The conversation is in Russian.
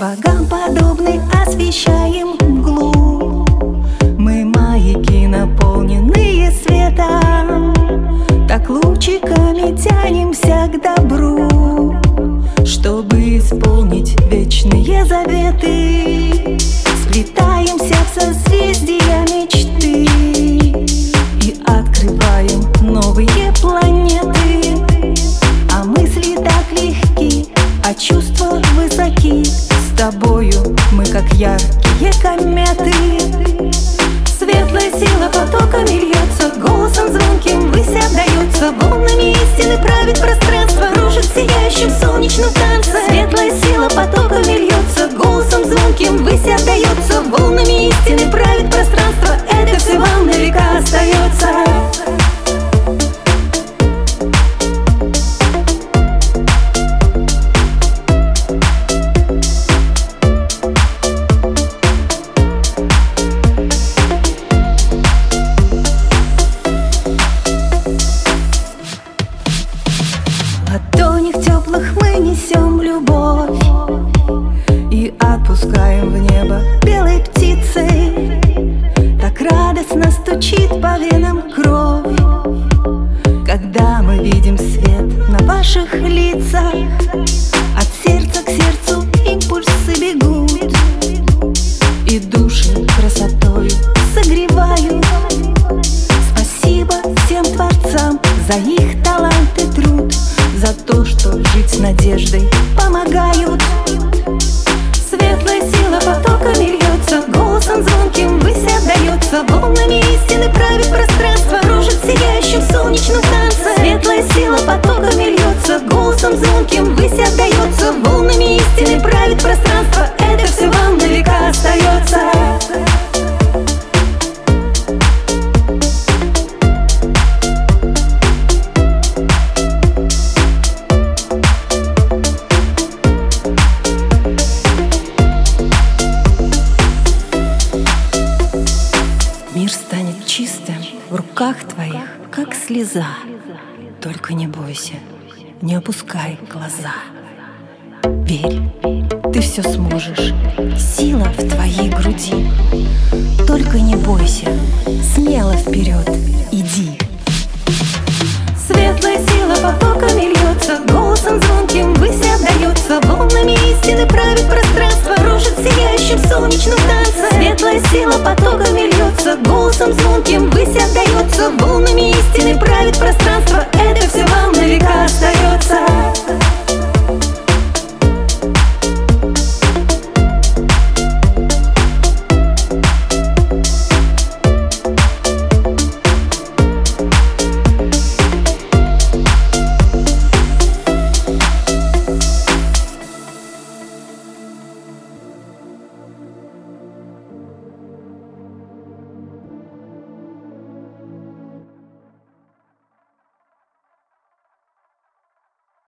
Богам подобны освещаем мглу. Мы маяки, наполненные светом. Так лучиками тянемся к добру Чтобы исполнить вечные заветы кометы. Светлая сила потоками льется, голосом звонким высь отдается Волнами истины правит пространство, кружит в сияющем солнечном Светлая сила потоками льется, голосом звонким высь отдается Волнами истины правит пространство, это все на века остается по венам кровь. Когда мы видим свет на ваших лицах От сердца к сердцу импульсы бегут И души красотой согревают. Спасибо всем творцам за их талант и труд за то, что жить с надеждой помогают. Светлая сила потоками льется Голосом звонким руках твоих, как слеза. Только не бойся, не опускай глаза. Верь, ты все сможешь, сила в твоей груди. Только не бойся, смело вперед иди. Светлая сила потоками льется, голосом звонким высь отдается, волнами истины правит пространство, кружит в сияющем солнечном танце. Светлая сила потоками льется, голосом звонким высь отдается, волнами истины правит пространство. Это все